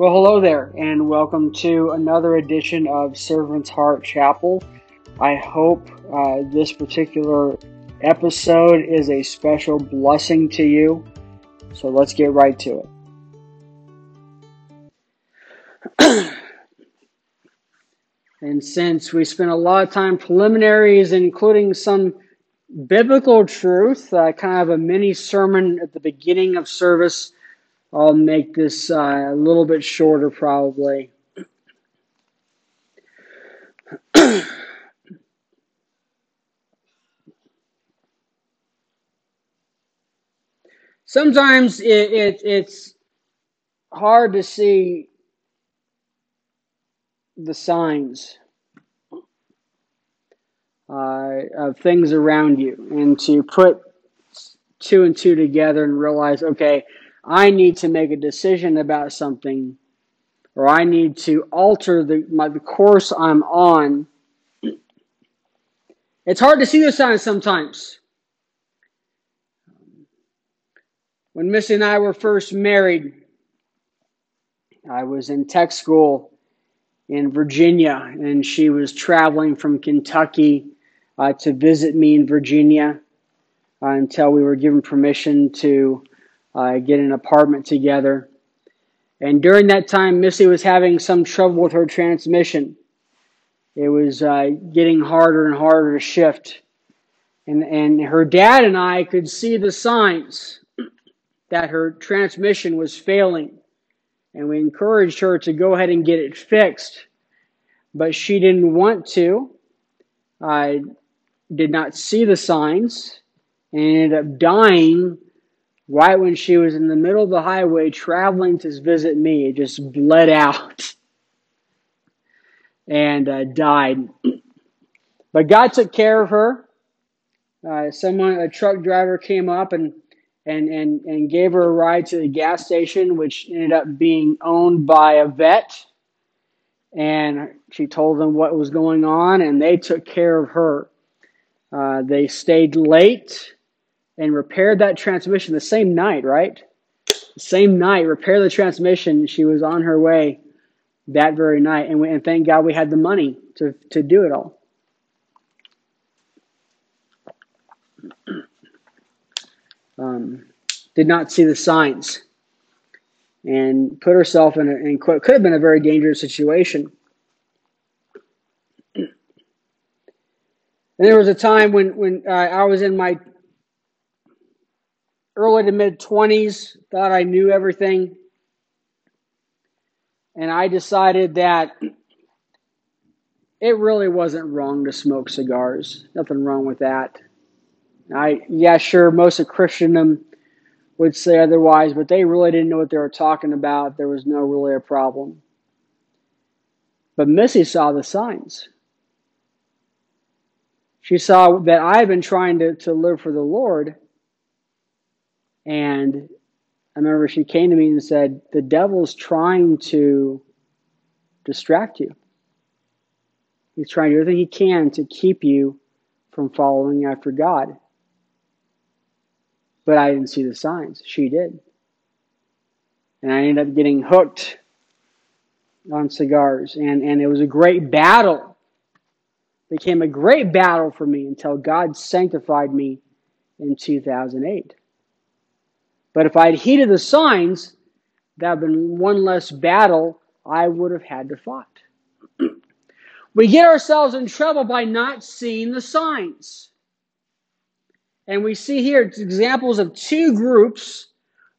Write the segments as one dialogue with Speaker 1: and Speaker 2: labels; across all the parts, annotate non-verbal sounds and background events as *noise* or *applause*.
Speaker 1: Well, hello there, and welcome to another edition of Servant's Heart Chapel. I hope uh, this particular episode is a special blessing to you. So let's get right to it. *clears throat* and since we spent a lot of time preliminaries, including some biblical truth, uh, kind of a mini sermon at the beginning of service I'll make this uh, a little bit shorter probably. *clears throat* Sometimes it, it, it's hard to see the signs uh, of things around you and to put two and two together and realize, okay, I need to make a decision about something or I need to alter the, my, the course I'm on, it's hard to see the signs sometimes. When Missy and I were first married, I was in tech school in Virginia, and she was traveling from Kentucky uh, to visit me in Virginia uh, until we were given permission to uh, get an apartment together. And during that time, Missy was having some trouble with her transmission. It was uh, getting harder and harder to shift. And, and her dad and I could see the signs *clears throat* that her transmission was failing. And we encouraged her to go ahead and get it fixed. But she didn't want to. I did not see the signs and ended up dying right when she was in the middle of the highway traveling to visit me, it just bled out *laughs* and uh, died. *clears throat* But God took care of her. Uh, someone, a truck driver, came up and and and and gave her a ride to the gas station, which ended up being owned by a vet. And she told them what was going on, and they took care of her. Uh, they stayed late and repaired that transmission the same night, right? The same night, repair the transmission. She was on her way that very night, and, we, and thank God we had the money to, to do it all. *clears throat* Um, did not see the signs and put herself in, a, in could have been a very dangerous situation. *clears throat* And there was a time when when uh, I was in my early to mid 20s, thought I knew everything. And I decided that it really wasn't wrong to smoke cigars. Nothing wrong with that. I yeah, sure, most of Christendom would say otherwise, but they really didn't know what they were talking about. There was no really a problem. But Missy saw the signs. She saw that I had been trying to, to live for the Lord and I remember she came to me and said, The devil's trying to distract you. He's trying everything he can to keep you from following after God. But I didn't see the signs. She did. And I ended up getting hooked on cigars. And, and it was a great battle. It became a great battle for me until God sanctified me in 2008. But if I had heeded the signs, that would have been one less battle I would have had to fight. *clears throat* we get ourselves in trouble by not seeing the signs. And we see here examples of two groups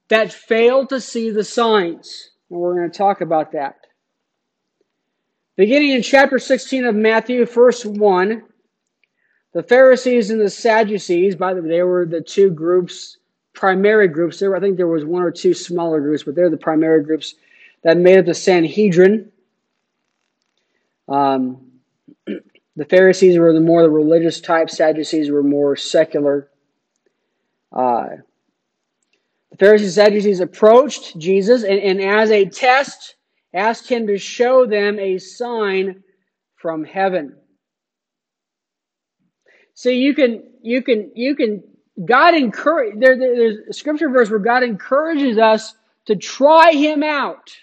Speaker 1: that failed to see the signs. And we're going to talk about that. Beginning in chapter 16 of Matthew, verse 1, the Pharisees and the Sadducees, by the way, they were the two groups primary groups. There, I think there was one or two smaller groups, but they're the primary groups that made up the Sanhedrin. Um, *clears throat* the Pharisees were the more the religious type. Sadducees were more secular. Uh, the Pharisees and Sadducees approached Jesus and, and as a test asked him to show them a sign from heaven. See, you can you can you can God encourage there, there, there's a scripture verse where God encourages us to try him out.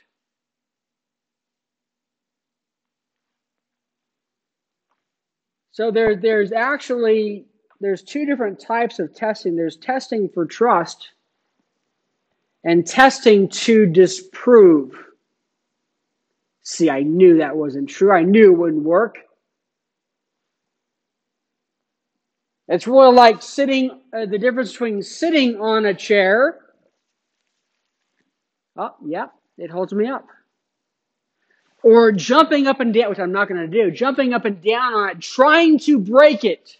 Speaker 1: So there, there's actually there's two different types of testing. There's testing for trust and testing to disprove. See, I knew that wasn't true. I knew it wouldn't work. It's more like sitting, uh, the difference between sitting on a chair. Oh, yeah, it holds me up. Or jumping up and down, which I'm not going to do, jumping up and down on it, trying to break it.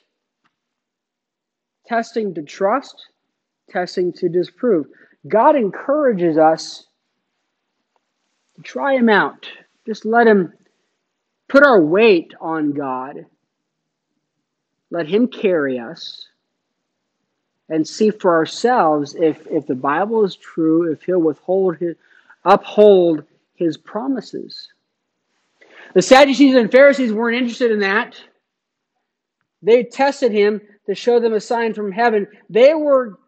Speaker 1: Testing to trust, testing to disprove. God encourages us to try Him out. Just let Him put our weight on God let Him carry us and see for ourselves if, if the Bible is true, if He'll withhold his, uphold His promises. The Sadducees and Pharisees weren't interested in that. They tested Him to show them a sign from heaven. They were,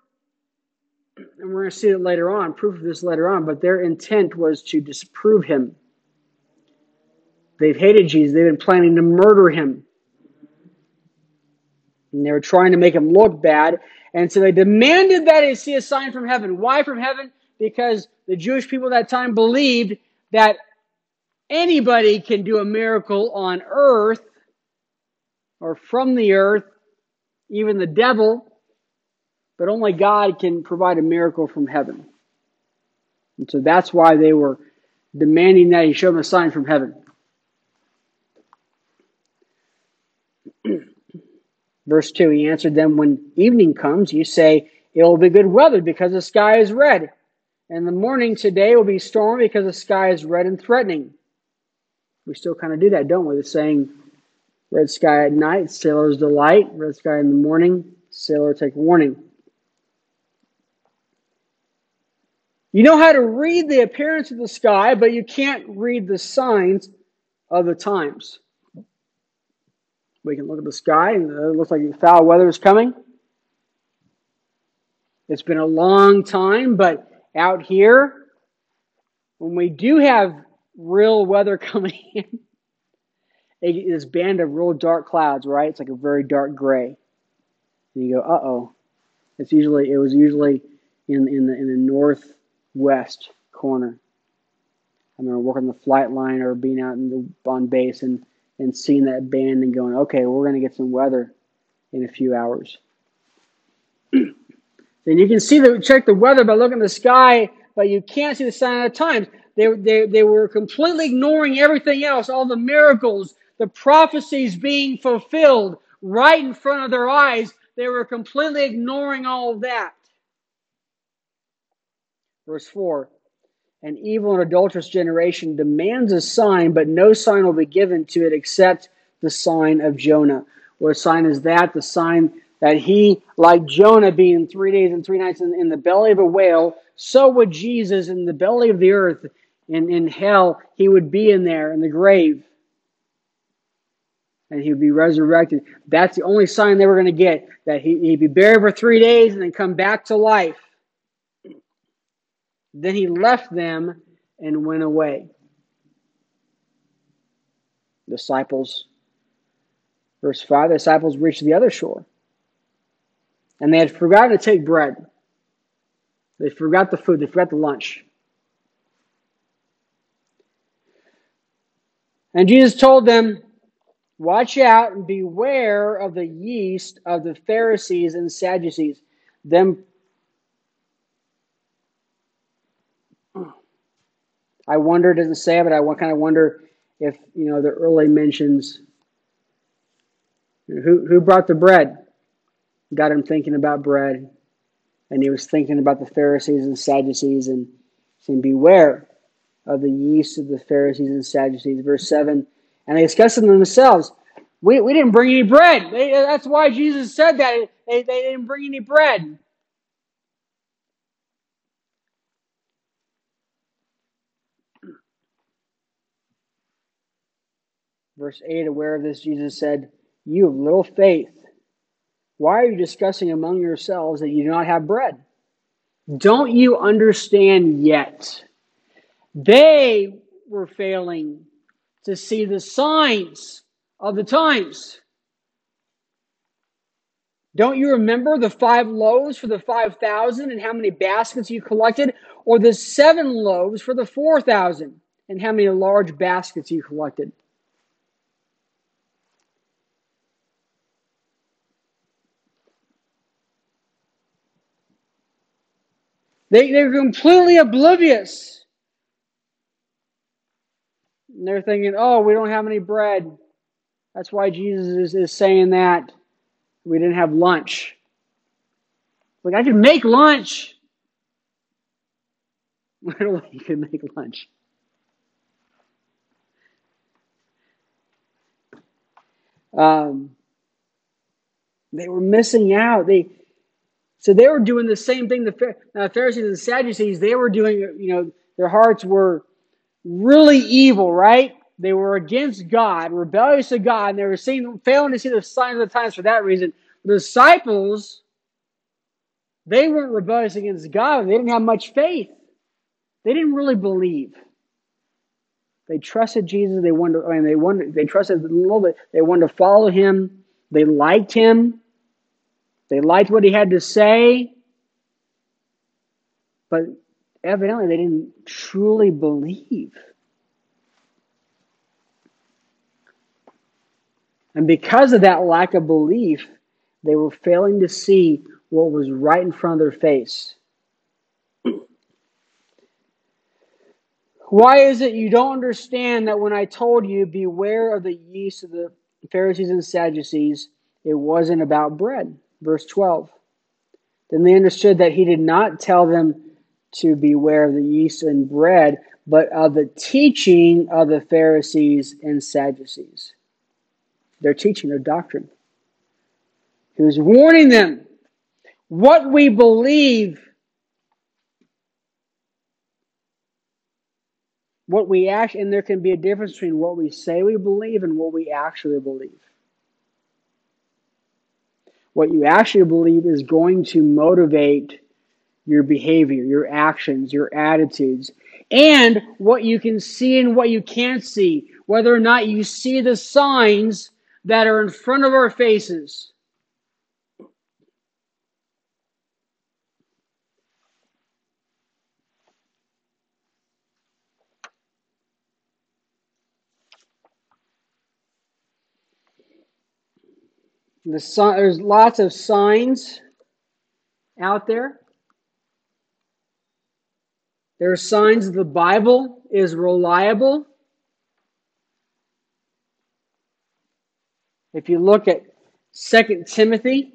Speaker 1: and we're going to see it later on, proof of this later on, but their intent was to disprove Him. They've hated Jesus. They've been planning to murder Him. And they were trying to make him look bad. And so they demanded that he see a sign from heaven. Why from heaven? Because the Jewish people at that time believed that anybody can do a miracle on earth or from the earth, even the devil, but only God can provide a miracle from heaven. And so that's why they were demanding that he show them a sign from heaven. Verse 2 He answered them, When evening comes, you say, It will be good weather because the sky is red. And the morning today will be stormy because the sky is red and threatening. We still kind of do that, don't we? The saying, Red sky at night, sailor's delight. Red sky in the morning, sailor take warning. You know how to read the appearance of the sky, but you can't read the signs of the times. We can look at the sky and it looks like foul weather is coming. It's been a long time, but out here, when we do have real weather *laughs* coming in, it is band of real dark clouds, right? It's like a very dark gray. And you go, uh oh. It's usually it was usually in in the in the northwest corner. I remember working the flight line or being out in the on base and and seeing that band and going, okay, we're going to get some weather in a few hours. *clears throat* then you can see the check the weather by looking at the sky, but you can't see the sign of the times. They, they, they were completely ignoring everything else, all the miracles, the prophecies being fulfilled right in front of their eyes. They were completely ignoring all of that. Verse 4 an evil and adulterous generation demands a sign, but no sign will be given to it except the sign of Jonah. What sign is that? The sign that he, like Jonah, being three days and three nights in, in the belly of a whale, so would Jesus in the belly of the earth, in, in hell, he would be in there, in the grave. And he would be resurrected. That's the only sign they were going to get, that he, he'd be buried for three days and then come back to life. Then he left them and went away. Disciples, verse 5 the disciples reached the other shore. And they had forgotten to take bread. They forgot the food, they forgot the lunch. And Jesus told them, Watch out and beware of the yeast of the Pharisees and Sadducees, them I wonder, doesn't say, but I kind of wonder if, you know, the early mentions who, who brought the bread got him thinking about bread. And he was thinking about the Pharisees and Sadducees and saying, Beware of the yeast of the Pharisees and Sadducees. Verse 7 And they discussed them themselves. We, we didn't bring any bread. They, that's why Jesus said that. They, they didn't bring any bread. Verse 8 Aware of this, Jesus said, You have little faith. Why are you discussing among yourselves that you do not have bread? Don't you understand yet? They were failing to see the signs of the times. Don't you remember the five loaves for the 5,000 and how many baskets you collected? Or the seven loaves for the 4,000 and how many large baskets you collected? They, they're completely oblivious. And they're thinking, oh, we don't have any bread. That's why Jesus is, is saying that. We didn't have lunch. Like, I can make lunch. Literally, you can make lunch. Um, they were missing out. They so they were doing the same thing. The uh, Pharisees and the Sadducees, they were doing. You know, their hearts were really evil, right? They were against God, rebellious to God, and they were seeing, failing to see the signs of the times for that reason. The disciples, they weren't rebellious against God. They didn't have much faith. They didn't really believe. They trusted Jesus. They wanted. I mean, they wanted. They trusted a little bit. They wanted to follow Him. They liked Him. They liked what He had to say. But evidently, they didn't truly believe. And because of that lack of belief, they were failing to see what was right in front of their face. Why is it you don't understand that when I told you, beware of the yeast of the Pharisees and Sadducees, it wasn't about bread? Verse 12. Then they understood that he did not tell them to beware of the yeast and bread, but of the teaching of the Pharisees and Sadducees. Their teaching, their doctrine. He was warning them what we believe what we act, and there can be a difference between what we say we believe and what we actually believe. What you actually believe is going to motivate your behavior, your actions, your attitudes, and what you can see and what you can't see, whether or not you see the signs that are in front of our faces. The sun, there's lots of signs out there. There are signs the Bible is reliable. If you look at 2 Timothy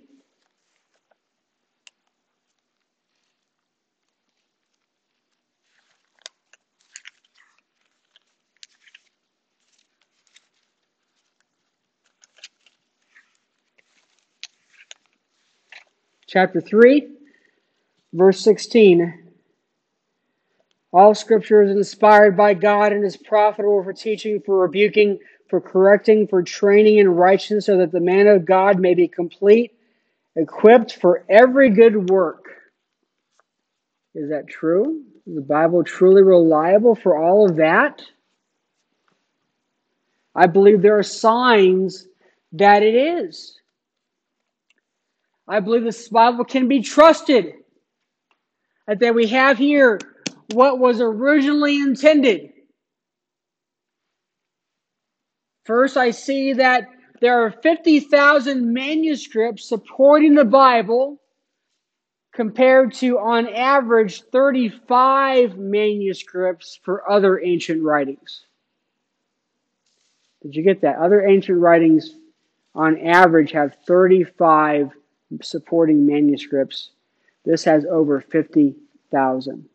Speaker 1: chapter 3, verse 16. All scripture is inspired by God and is profitable for teaching, for rebuking, for correcting, for training in righteousness, so that the man of God may be complete, equipped for every good work. Is that true? Is the Bible truly reliable for all of that? I believe there are signs that it is. I believe this Bible can be trusted. That we have here what was originally intended. First, I see that there are 50,000 manuscripts supporting the Bible compared to, on average, 35 manuscripts for other ancient writings. Did you get that? Other ancient writings, on average, have 35 supporting manuscripts. This has over 50,000.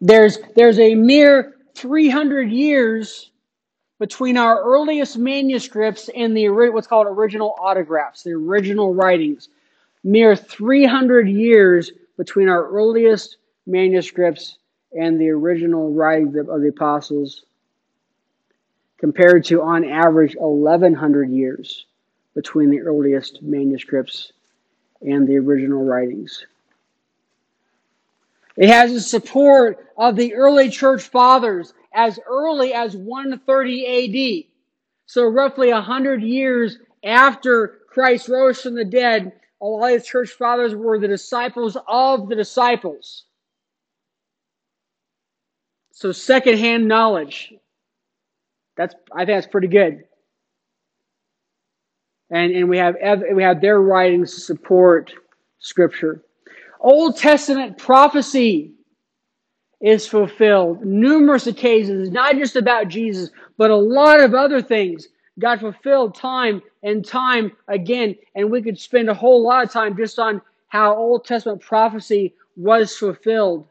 Speaker 1: There's, there's a mere 300 years between our earliest manuscripts and the what's called original autographs, the original writings. Mere 300 years between our earliest manuscripts and the original writings of the apostles compared to on average 1100 years between the earliest manuscripts and the original writings. It has the support of the early church fathers as early as 130 AD. So roughly 100 years after Christ rose from the dead, a lot of church fathers were the disciples of the disciples. So secondhand knowledge. That's I think that's pretty good. And and we have we have their writings to support scripture. Old Testament prophecy is fulfilled numerous occasions, not just about Jesus, but a lot of other things God fulfilled time and time again. And we could spend a whole lot of time just on how Old Testament prophecy was fulfilled.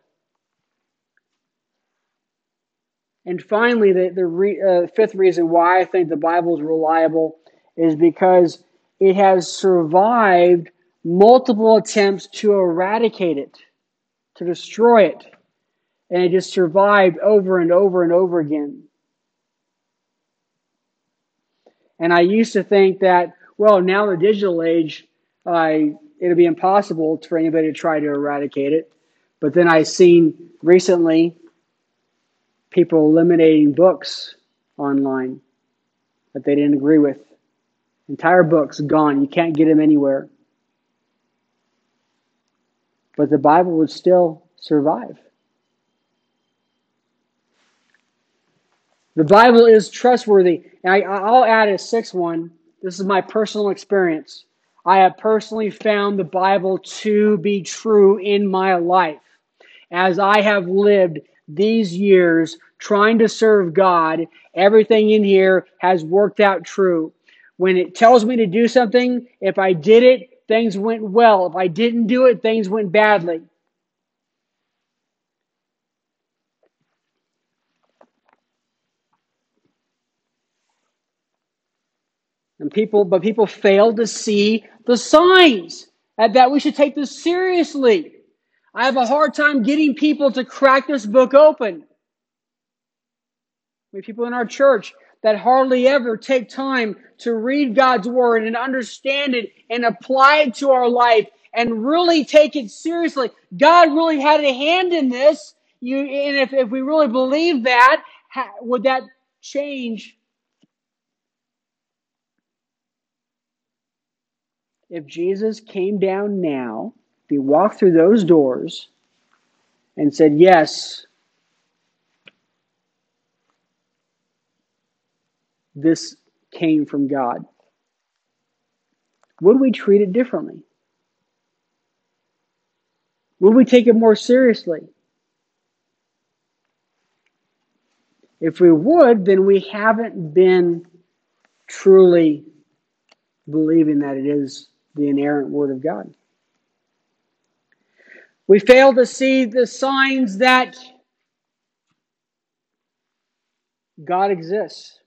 Speaker 1: And finally, the, the re, uh, fifth reason why I think the Bible is reliable is because it has survived multiple attempts to eradicate it, to destroy it. And it just survived over and over and over again. And I used to think that, well, now in the digital age, uh, it'll be impossible for anybody to try to eradicate it. But then I've seen recently people eliminating books online that they didn't agree with. Entire books gone. You can't get them anywhere. But the Bible would still survive. The Bible is trustworthy. And I, I'll add a sixth one. This is my personal experience. I have personally found the Bible to be true in my life. As I have lived these years trying to serve God, everything in here has worked out true. When it tells me to do something, if I did it, things went well. If I didn't do it, things went badly. And people, but people fail to see the signs that we should take this seriously. I have a hard time getting people to crack this book open. We have people in our church that hardly ever take time to read God's word and understand it and apply it to our life and really take it seriously. God really had a hand in this. You, and if, if we really believe that, would that change if Jesus came down now, if he walked through those doors and said, Yes, this came from God, would we treat it differently? Would we take it more seriously? If we would, then we haven't been truly believing that it is the inerrant Word of God. We fail to see the signs that God exists.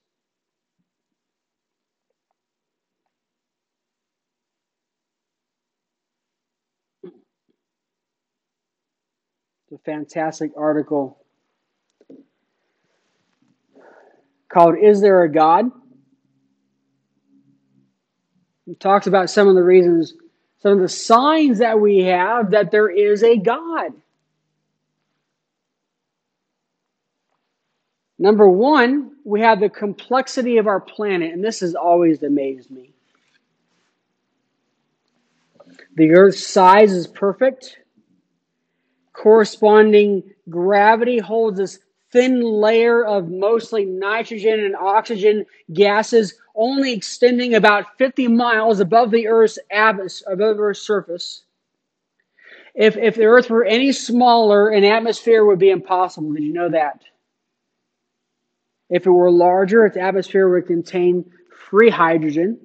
Speaker 1: It's a fantastic article called Is There a God? He talks about some of the reasons, some of the signs that we have that there is a God. Number one, we have the complexity of our planet, and this has always amazed me. The Earth's size is perfect. Corresponding gravity holds this thin layer of mostly nitrogen and oxygen gases only extending about 50 miles above the Earth's above Earth's surface. If, if the Earth were any smaller, an atmosphere would be impossible. Did you know that? If it were larger, its atmosphere would contain free hydrogen,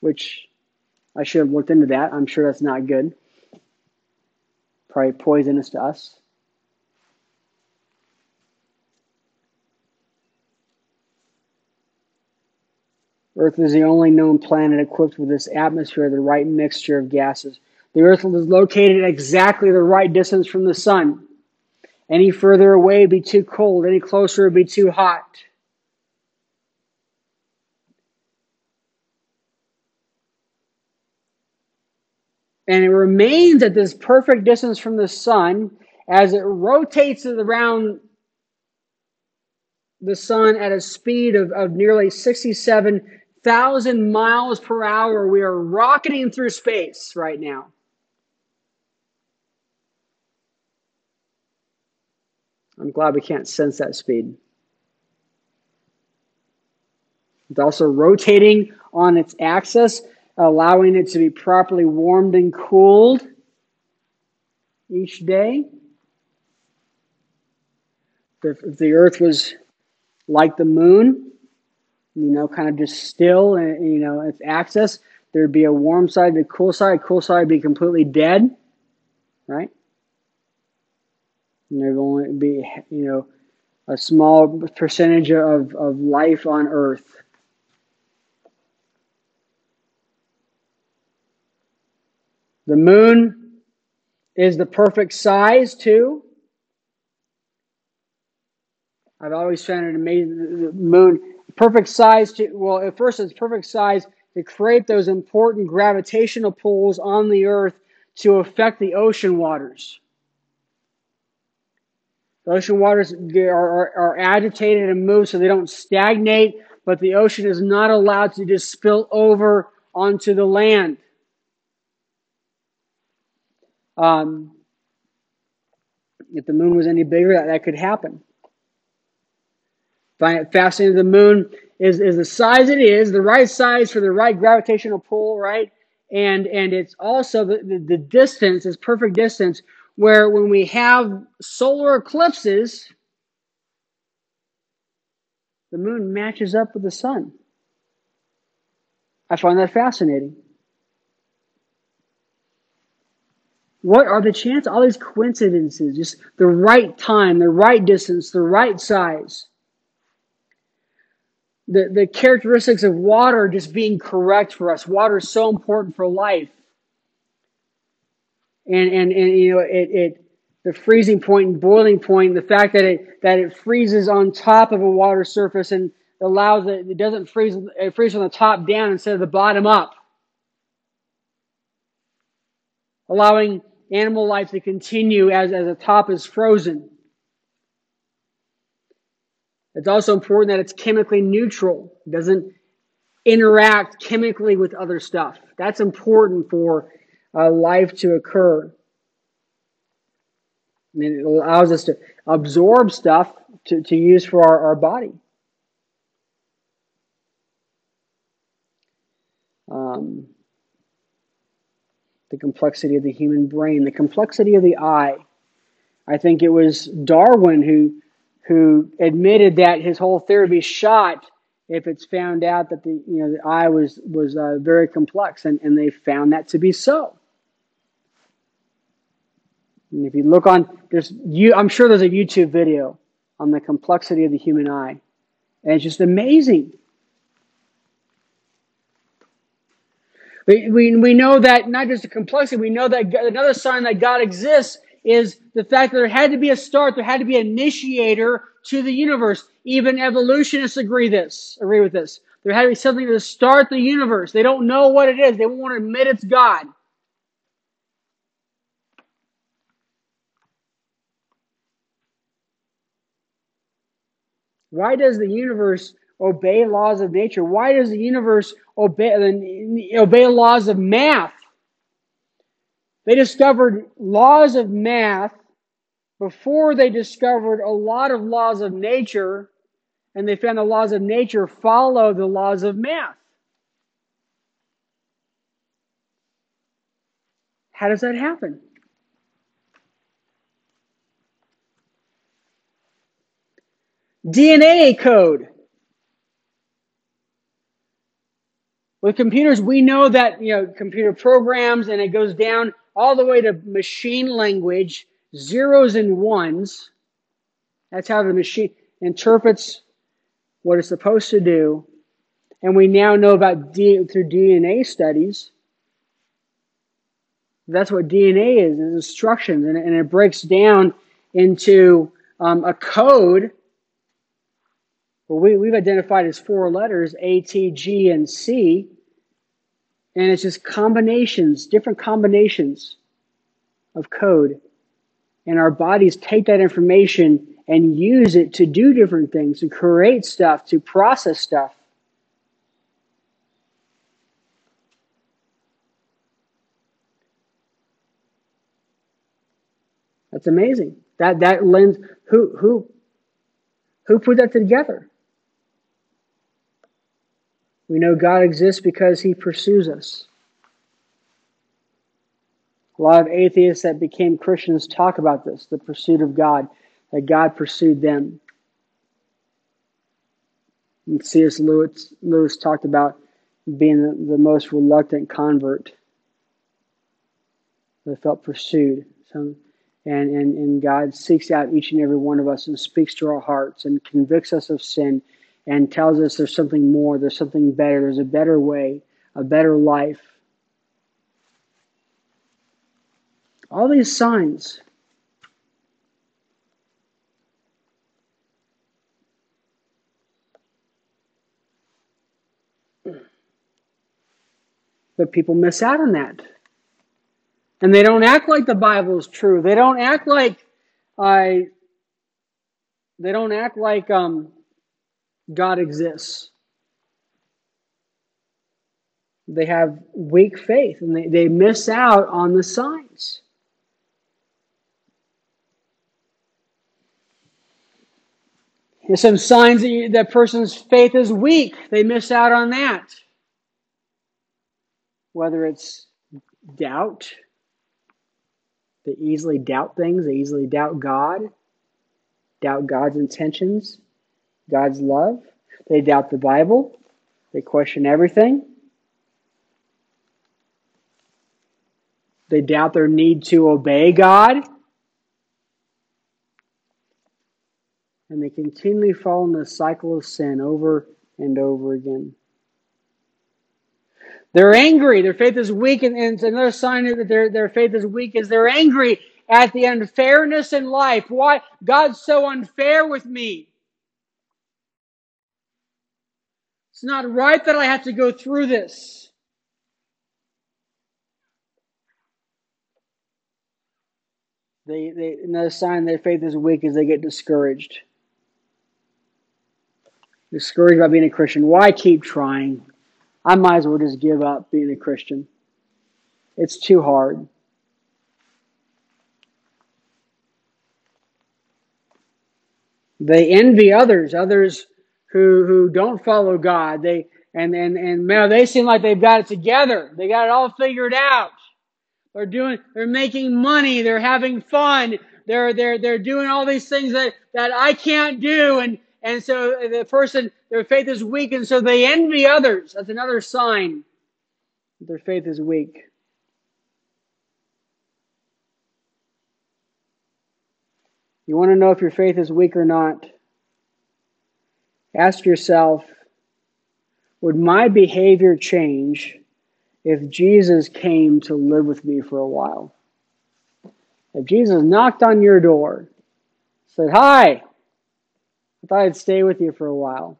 Speaker 1: which I should have looked into that. I'm sure that's not good probably poisonous to us. Earth is the only known planet equipped with this atmosphere, the right mixture of gases. The Earth is located at exactly the right distance from the Sun. Any further away would be too cold, any closer would be too hot. And it remains at this perfect distance from the sun, as it rotates around the sun at a speed of, of nearly 67,000 miles per hour. We are rocketing through space right now. I'm glad we can't sense that speed. It's also rotating on its axis, allowing it to be properly warmed and cooled each day. If the Earth was like the moon, you know, kind of just still and, you know, its axis, there'd be a warm side, the cool side. Cool side would be completely dead, right? And there'd only be, you know, a small percentage of, of life on Earth. The moon is the perfect size, too. I've always found it amazing. The moon, perfect size to, well, at first it's perfect size to create those important gravitational pulls on the earth to affect the ocean waters. The ocean waters are, are, are agitated and move so they don't stagnate, but the ocean is not allowed to just spill over onto the land. Um, if the moon was any bigger, that, that could happen. Fascinating. The moon is, is the size it is, the right size for the right gravitational pull, right? And and it's also the, the, the distance is perfect distance where when we have solar eclipses, the moon matches up with the sun. I find that fascinating. What are the chances? All these coincidences, just the right time, the right distance, the right size the, the characteristics of water just being correct for us. Water is so important for life. And, and, and you know, it, it, the freezing point and boiling point, the fact that it, that it freezes on top of a water surface and allows it, it doesn't freeze, it freezes from the top down instead of the bottom up. Allowing animal life to continue as, as the top is frozen. It's also important that it's chemically neutral. It doesn't interact chemically with other stuff. That's important for uh, life to occur. And it allows us to absorb stuff to, to use for our, our body. Um, the complexity of the human brain, the complexity of the eye. I think it was Darwin who who admitted that his whole theory would be shot if it's found out that the you know the eye was was uh, very complex, and, and they found that to be so. And if you look on, there's you, I'm sure there's a YouTube video on the complexity of the human eye, and it's just amazing. We, we, we know that not just the complexity, we know that another sign that God exists is the fact that there had to be a start, there had to be an initiator to the universe. Even evolutionists agree this, agree with this. There had to be something to start the universe. They don't know what it is. They won't admit it's God. Why does the universe obey laws of nature? Why does the universe obey, obey laws of math? They discovered laws of math before they discovered a lot of laws of nature, and they found the laws of nature follow the laws of math. How does that happen? DNA code. With computers, we know that, you know, computer programs and it goes down all the way to machine language, zeros and ones. That's how the machine interprets what it's supposed to do. And we now know about D, through DNA studies. That's what DNA is, is instructions. And, and it breaks down into um, a code. Well, we, we've identified as four letters A, T, G, and C. And it's just combinations, different combinations of code. And our bodies take that information and use it to do different things, to create stuff, to process stuff. That's amazing. That that lens who who who put that together? We know God exists because he pursues us. A lot of atheists that became Christians talk about this, the pursuit of God, that God pursued them. And C.S. Lewis, Lewis talked about being the, the most reluctant convert that felt pursued. So and, and, and God seeks out each and every one of us and speaks to our hearts and convicts us of sin and tells us there's something more, there's something better, there's a better way, a better life. All these signs. But people miss out on that. And they don't act like the Bible is true. They don't act like I. They don't act like um, God exists. They have weak faith and they, they miss out on the signs. There's some signs that you, that person's faith is weak. They miss out on that. Whether it's doubt, they easily doubt things. They easily doubt God, doubt God's intentions, God's love. They doubt the Bible. They question everything. They doubt their need to obey God. And they continually fall in the cycle of sin over and over again. They're angry. Their faith is weak. And, and another sign that their, their faith is weak is they're angry at the unfairness in life. Why? God's so unfair with me. It's not right that I have to go through this. They, they, another sign their faith is weak is they get discouraged. Discouraged by being a Christian. Why keep trying? I might as well just give up being a Christian. It's too hard. They envy others, others who who don't follow God. They and and and man, they seem like they've got it together. They got it all figured out. They're doing they're making money, they're having fun, they're they're they're doing all these things that, that I can't do and and so the person, their faith is weak, and so they envy others. That's another sign that their faith is weak. You want to know if your faith is weak or not? Ask yourself Would my behavior change if Jesus came to live with me for a while? If Jesus knocked on your door, said, Hi, I thought I'd stay with you for a while.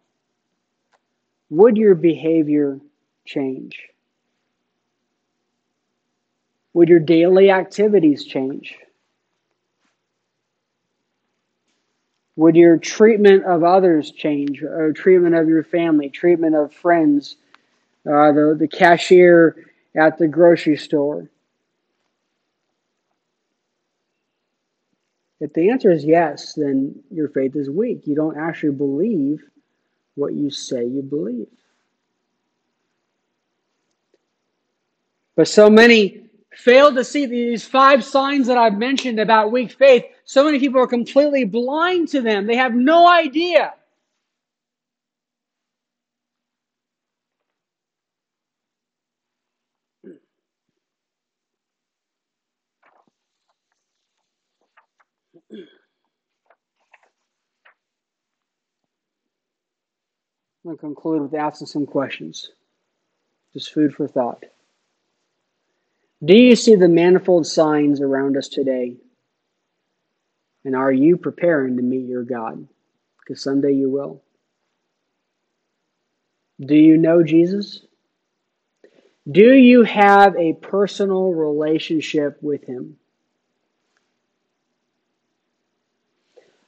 Speaker 1: Would your behavior change? Would your daily activities change? Would your treatment of others change, or treatment of your family, treatment of friends, uh, the, the cashier at the grocery store? If the answer is yes, then your faith is weak. You don't actually believe what you say you believe. But so many fail to see these five signs that I've mentioned about weak faith. So many people are completely blind to them. They have no idea. I'm going to conclude with asking some questions. Just food for thought. Do you see the manifold signs around us today? And are you preparing to meet your God? Because someday you will. Do you know Jesus? Do you have a personal relationship with Him?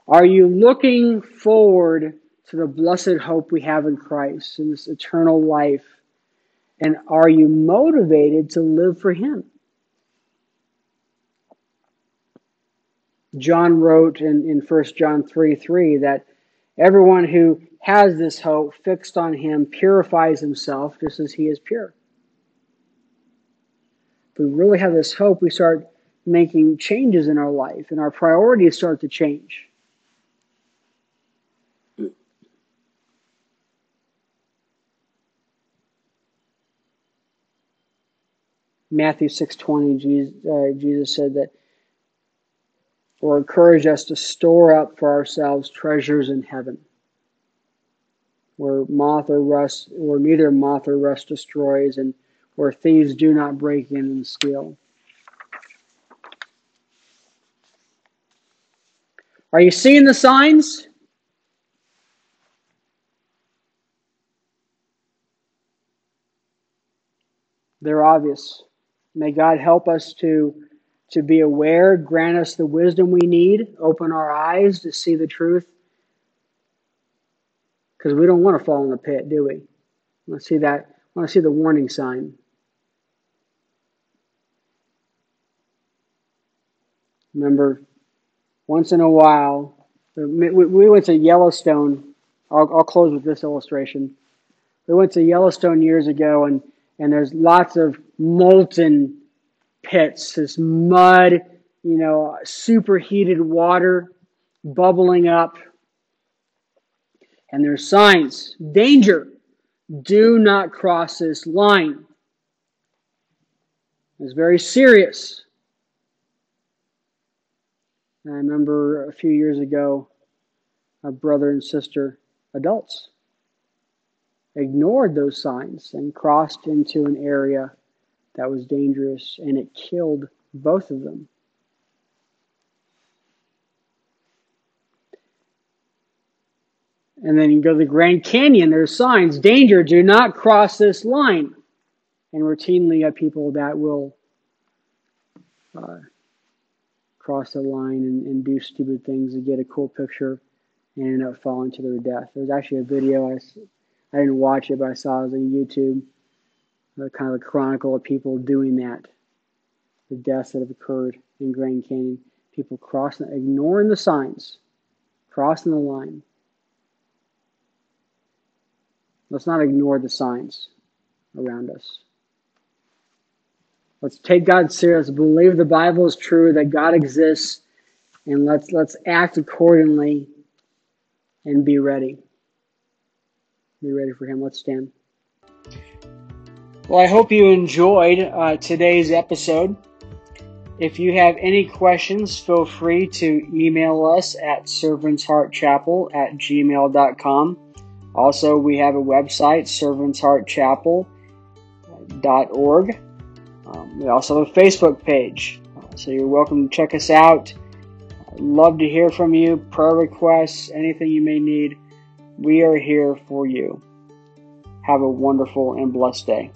Speaker 1: Are you looking forward to the blessed hope we have in Christ and this eternal life? And are you motivated to live for Him? John wrote in, in 1 John 3 3 that everyone who has this hope fixed on Him purifies himself just as He is pure. If we really have this hope, we start making changes in our life and our priorities start to change. Matthew 6:20 Jesus, uh, Jesus said that or encourage us to store up for ourselves treasures in heaven where moth or rust or neither moth or rust destroys and where thieves do not break in and steal. Are you seeing the signs? They're obvious. May God help us to, to be aware, grant us the wisdom we need, open our eyes to see the truth. Because we don't want to fall in the pit, do we? Want to see that? Want to see the warning sign? Remember, once in a while, we went to Yellowstone. I'll, I'll close with this illustration. We went to Yellowstone years ago, and and there's lots of molten pits, this mud, you know, superheated water bubbling up. And there's signs danger, do not cross this line. It's very serious. I remember a few years ago, a brother and sister, adults, ignored those signs and crossed into an area that was dangerous and it killed both of them. And then you go to the Grand Canyon, there's signs danger, do not cross this line. And routinely, you have people that will uh, cross the line and, and, do stupid things to get a cool picture and end up falling to their death. There's actually a video I I didn't watch it, but I saw it on YouTube. Kind of a chronicle of people doing that. The deaths that have occurred in Grand Canyon. People crossing, ignoring the signs, crossing the line. Let's not ignore the signs around us. Let's take God serious. Believe the Bible is true, that God exists, and let's let's act accordingly and be ready be ready for him. Let's stand. Well, I hope you enjoyed uh, today's episode. If you have any questions, feel free to email us at servantsheartchapel at gmail.com. Also, we have a website, servantsheartchapel.org. Um, we also have a Facebook page, so you're welcome to check us out. I'd love to hear from you, prayer requests, anything you may need. We are here for you. Have a wonderful and blessed day.